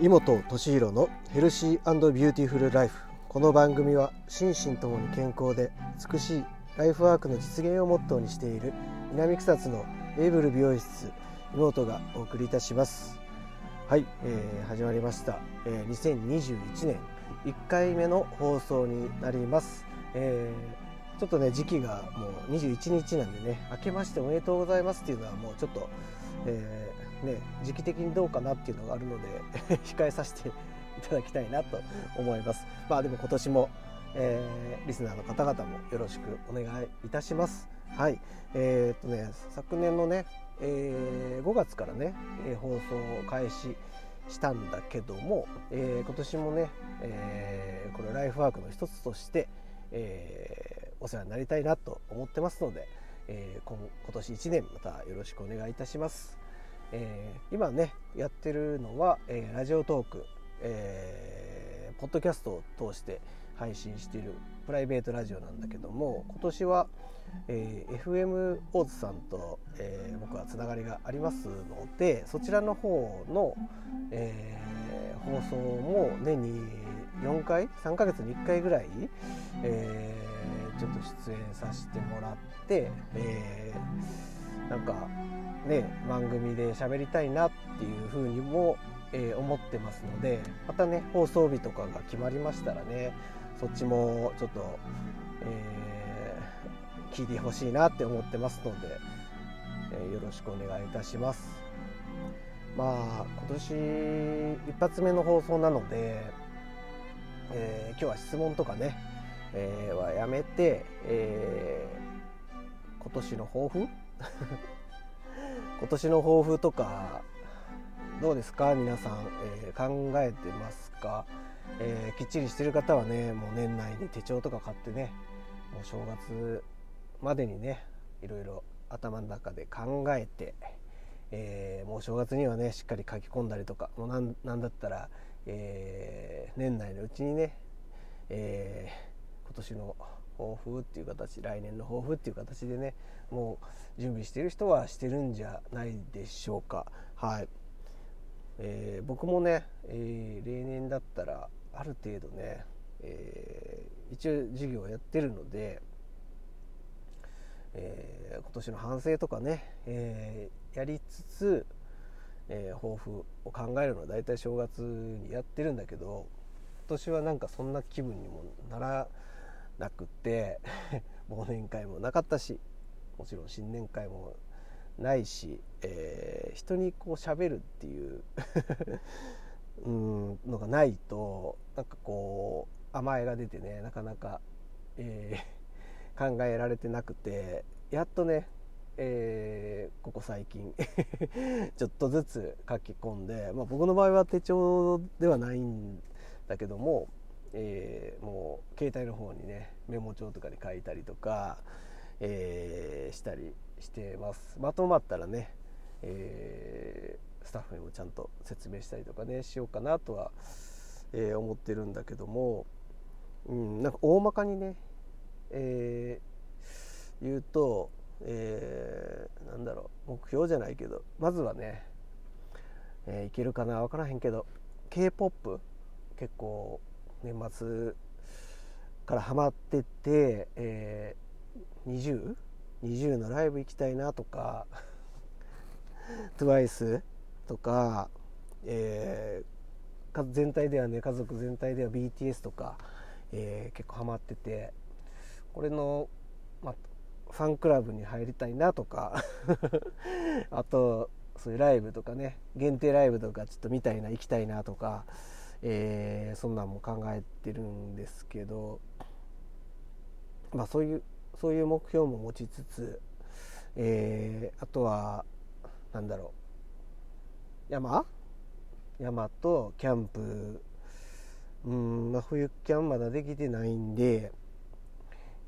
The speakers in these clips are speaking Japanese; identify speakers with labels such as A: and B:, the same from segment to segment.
A: 井本俊弘の Healthy Beautiful Life。この番組は心身ともに健康で美しいライフワークの実現をモットーにしている南草津のエイブル美容室。井本がお送りいたします。はい、えー、始まりました、えー、2021年1回目の放送になります、えー、ちょっとね時期がもう21日なんでね明けましておめでとうございますっていうのはもうちょっと、えーね、時期的にどうかなっていうのがあるので 控えさせていただきたいなと思います。まあでも今年も、えー、リスナーの方々もよろしくお願いいたします。はい、えー、っとね昨年のね、えー、5月からね、え、放送を開始したんだけども、え、今年もね、え、これライフワークの一つとして、えー、お世話になりたいなと思ってますので、えー、今年1年またよろしくお願いいたします。えー、今ねやってるのは、えー、ラジオトーク、えー、ポッドキャストを通して配信しているプライベートラジオなんだけども今年は、えー、FM 大津さんと、えー、僕はつながりがありますのでそちらの方の、えー、放送も年に4回3ヶ月に1回ぐらい、えー、ちょっと出演させてもらって、えー、なんかね番組で喋りたいなっていうふうにも、えー、思ってますのでまたね放送日とかが決まりましたらねそっちもちょっと、えー、聞いてほしいなって思ってますので、えー、よろしくお願いいたします。まあ今年一発目の放送なので、えー、今日は質問とかね、えー、はやめて、えー、今年の抱負 今年の抱負とかどうですか？皆さん、えー、考えてますか、えー、きっちりしてる方はねもう年内に手帳とか買ってねもう正月までにねいろいろ頭の中で考えて、えー、もう正月にはねしっかり書き込んだりとかもうなんだったら、え年内のうちにね、え今年の抱負っていう形来年の抱負っていう形でねもう準備してる人はしてるんじゃないでしょうか。はい、えー、僕もね、えー、例年だったらある程度ね、えー、一応授業をやってるので、え今年の反省とかね、えやりつつ、え抱負を考えるのは大体正月にやってるんだけど今年はなんかそんな気分にもならないなくて 忘年会もなかったしもちろん新年会もないし、えー、人にこう喋るっていう うんのがないとなんかこう甘えが出てねなかなか、えー、考えられてなくてやっとね、えー、ここ最近 ちょっとずつ書き込んで、まあ、僕の場合は手帳ではないんだけどもえー、もう携帯の方にねメモ帳とかに書いたりとか、えー、したりしてます。まとまったらね、えー、スタッフにもちゃんと説明したりとかねしようかなとは、えー、思ってるんだけども、うん、なんか大まかにね、えー、言うと、えー、なんだろう目標じゃないけどまずはね、えー、いけるかな分からへんけど k p o p 結構年末からハマってて、えー、20?20 のライブ行きたいなとか TWICE とか、えー、全体ではね家族全体では BTS とか、えー、結構ハマっててこれの、まファンクラブに入りたいなとか あとそういうライブとかね限定ライブとかちょっと見たいな行きたいなとかえー、そんなんも考えてるんですけど、まあ、そういうそういう目標も持ちつつ、えー、あとは何だろう。山？山とキャンプ。うん、まあ、冬キャンまだできてないんで、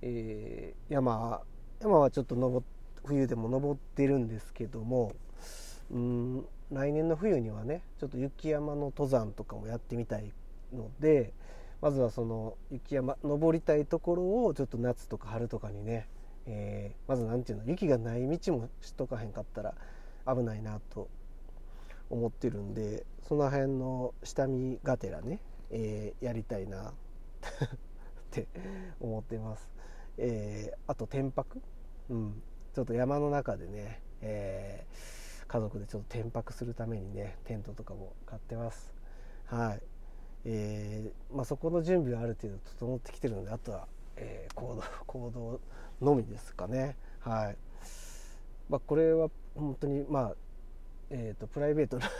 A: えー、山山はちょっと登冬でも登ってるんですけどもうん来年の冬にはねちょっと雪山の登山とかもやってみたいのでまずはその雪山登りたいところをちょっと夏とか春とかにね、えー、まず何て言うの雪がない道も知っとかへんかったら危ないなと思ってるんでその辺の下見がてらね、えー、やりたいなって思ってます、えー、あと天泊、うん、ちょっと山の中でね、えー、家族でちょっと天泊するためにねテントとかも買ってます。はい。えーまあ、そこの準備はある程度整ってきてるのであとは、えー、行動 行動のみですかね。はい、まあ、これは本当にまあえーと、プライベートな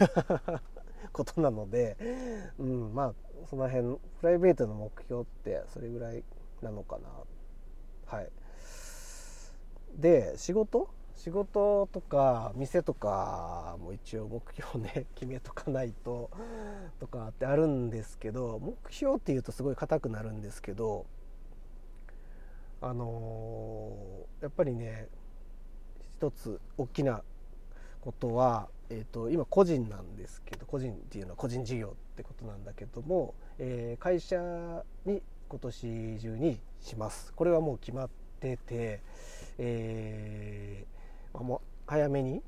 A: ことなので、うん、まあその辺プライベートの目標ってそれぐらいなのかな。はい。で仕事仕事とか店とかも一応目標ね 決めとかないととかってあるんですけど目標っていうとすごい硬くなるんですけどあのー、やっぱりね一つ大きなことはえーと、今個人なんですけど個人っていうのは個人事業ってことなんだけども、えー、会社に今年中にします。これはもう決まってて、えー、もう早めに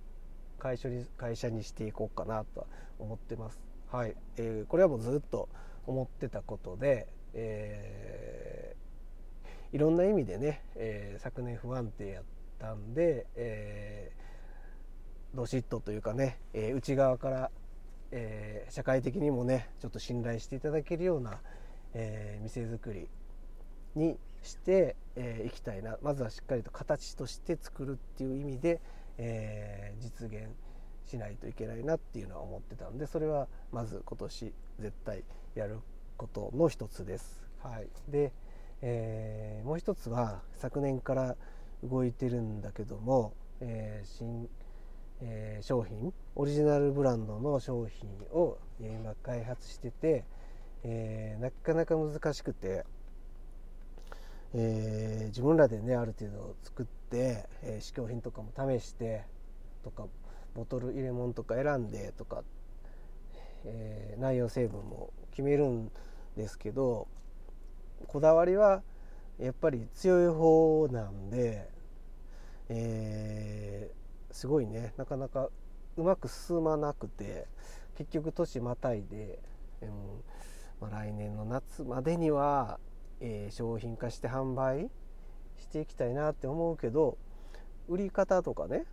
A: 会社に会社にしていこうかなとは思ってます。はいえー、これはもうずっと思ってたことで、えー、いろんな意味でね、えー、昨年不安定やったんで、えーどしっとというかね、え、内側から、え、社会的にもねちょっと信頼していただけるような、えー、店作りにしてい、えー、きたいなまずはしっかりと形として作るっていう意味で、えー、実現しないといけないなっていうのは思ってたんでそれはまず今年絶対やることの一つです。はい、で、えー、もう一つは昨年から動いてるんだけども、えー、新えー、商品オリジナルブランドの商品を今開発してて、えー、なかなか難しくて、えー、自分らでねある程度作って、え試供品とかも試してとかボトル入れ物とか選んでとか、え内容成分も決めるんですけどこだわりはやっぱり強い方なんで、えーすごいねなかなかうまく進まなくて結局年またいで、うんまあ、来年の夏までには、えー、商品化して販売していきたいなって思うけど売り方とかね、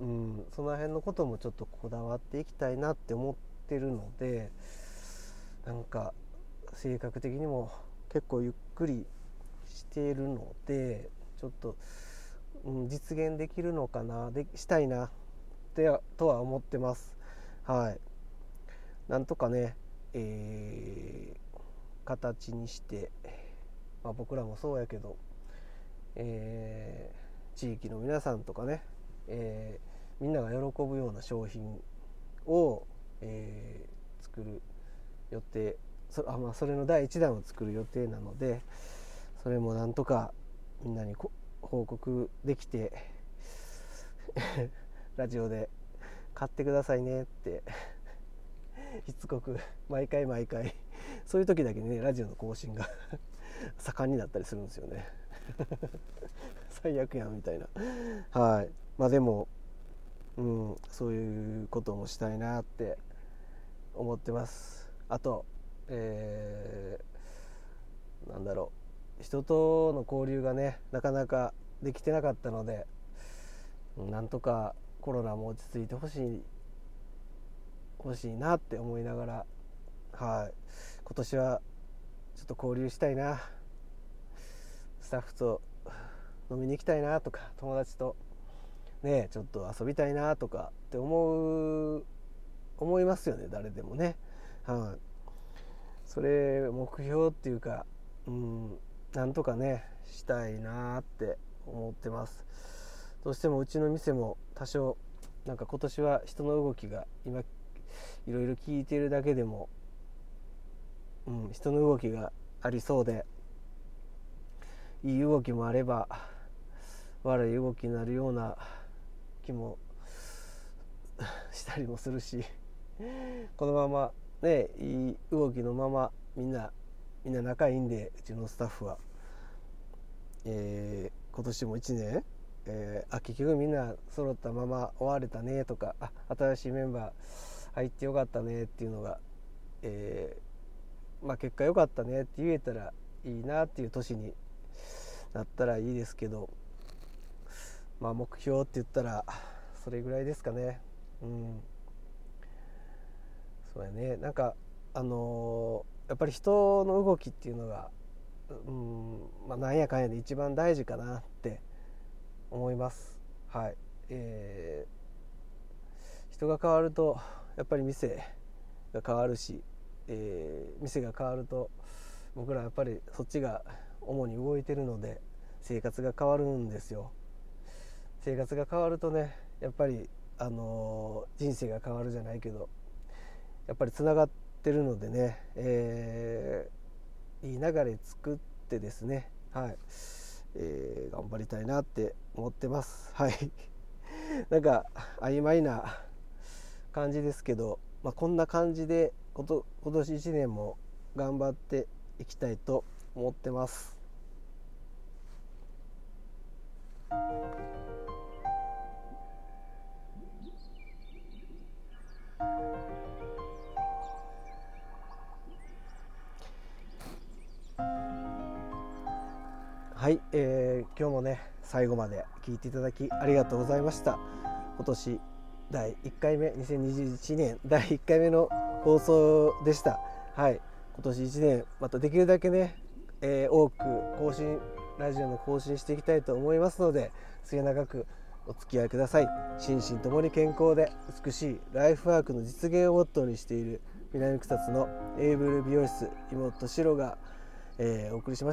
A: うん、その辺のこともちょっとこだわっていきたいなって思ってるのでなんか性格的にも結構ゆっくりしているのでちょっと。うん、実現できるのかなでしたいなってとは思ってますはいなんとかね、えー、形にして、まあ、僕らもそうやけど、えー、地域の皆さんとかね、えー、みんなが喜ぶような商品を、えー、作る予定そあ、まあ、それの第1弾を作る予定なのでそれもなんとかみんなに報告できて ラジオで買ってくださいねってしつこく毎回毎回そういう時だけねラジオの更新が盛んになったりするんですよね。最悪やんみたいな。はい。まあでもうんそういうこともしたいなって思ってます。あとえー、なんだろう。人との交流がねなかなかできてなかったのでなんとかコロナも落ち着いてほしい欲しいなって思いながらはい。今年はちょっと交流したいな。スタッフと飲みに行きたいなとか友達とねちょっと遊びたいなとかって思う思いますよね誰でもね。はい。それ目標っていうかうんなんとかねしたいなって思ってます。どうしてもうちの店も多少なんか今年は人の動きが今いろいろ聞いてるだけでも、うん、人の動きがありそうでいい動きもあれば悪い動きになるような気も したりもするしこのままねいい動きのままみんなみんな仲いいんでうちのスタッフは、えー、今年も1年、えー、あ結局みんな揃ったまま終われたねとかあ新しいメンバー入ってよかったねっていうのが、えー、まあ、結果良かったねって言えたらいいなっていう年になったらいいですけどまあ目標って言ったらそれぐらいですかね。うん。そうやね。なんかあのー、やっぱり人の動きっていうのがうんまあなんやかんやで一番大事かなって思います。はい。えー、人が変わるとやっぱり店が変わるし、えー、店が変わると僕らやっぱりそっちが主に動いてるので生活が変わるんですよ。生活が変わるとねやっぱりあのー、人生が変わるじゃないけどやっぱりつながってるのでね、えー、いい流れ作ってですねはい、えー、頑張りたいなって思ってます。はい。なんか曖昧な感じですけど、まあ、こんな感じでこと今年1年も頑張っていきたいと思ってます。はい、えー、今日もね最後まで聞いていただきありがとうございました今年第1回目2021年第1回目の放送でした。はい。今年1年またできるだけね、えー、多く更新ラジオの更新していきたいと思いますので末永くお付き合いください。心身ともに健康で美しいライフワークの実現をモットーにしている南草津のエイブル美容室妹シロが、えー、お送りしました。